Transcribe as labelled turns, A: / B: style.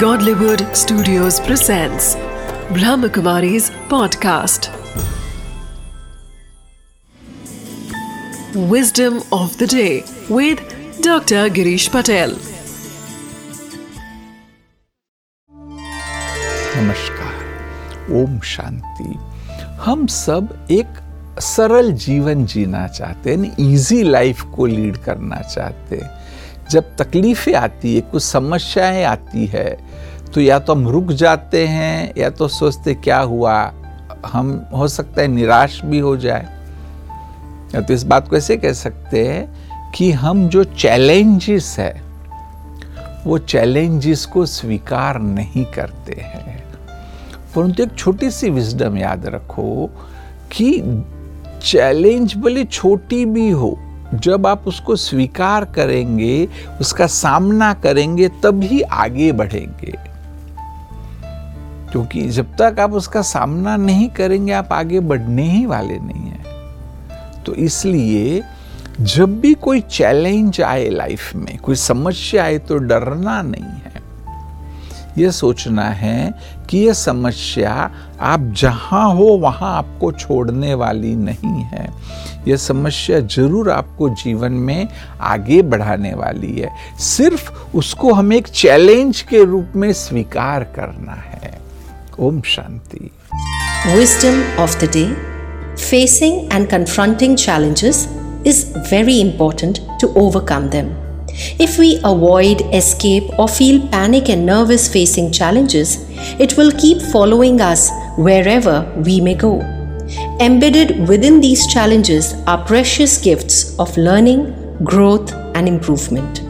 A: Godlywood Studios presents Brahmakumari's podcast. Wisdom of the day with Dr. Girish Patel.
B: नमस्कार ओम शांति हम सब एक सरल जीवन जीना चाहते हैं इजी लाइफ को लीड करना चाहते हैं जब तकलीफें आती है, कुछ समस्याएँ आती है तो या तो हम रुक जाते हैं, या तो सोचते क्या हुआ? हम, हो सकता है, निराश भी हो जाए। या तो इस बात को ऐसे कह सकते हैं कि हम जो चैलेंजेस है, वो चैलेंजेस को स्वीकार नहीं करते हैं। परंतु एक छोटी सी विजडम याद रखो कि चैलेंज भले छोटी भी हो जब आप उसको स्वीकार करेंगे, उसका सामना करेंगे, तभी आगे बढ़ेंगे। क्योंकि जब तक आप उसका सामना नहीं करेंगे, आप आगे बढ़ने ही वाले नहीं हैं। तो इसलिए, जब भी कोई चैलेंज आए लाइफ में, कोई समस्या आए तो डरना नहीं है। यह सोचना है कि यह समस्या आप जहाँ हो, वहाँ आपको छोड़ने वाली नहीं है। यह समस्या ज़रूर आपको जीवन में आगे बढ़ाने वाली है। सिर्फ़ उसको हमें एक चैलेंज के रूप में स्वीकार करना है। ओम शांति।
C: Wisdom of the day, Facing and confronting challenges is very important to overcome them. If we avoid, escape, or feel panic and nervous facing challenges, it will keep following us wherever we may go. Embedded within these challenges are precious gifts of learning, growth, and improvement.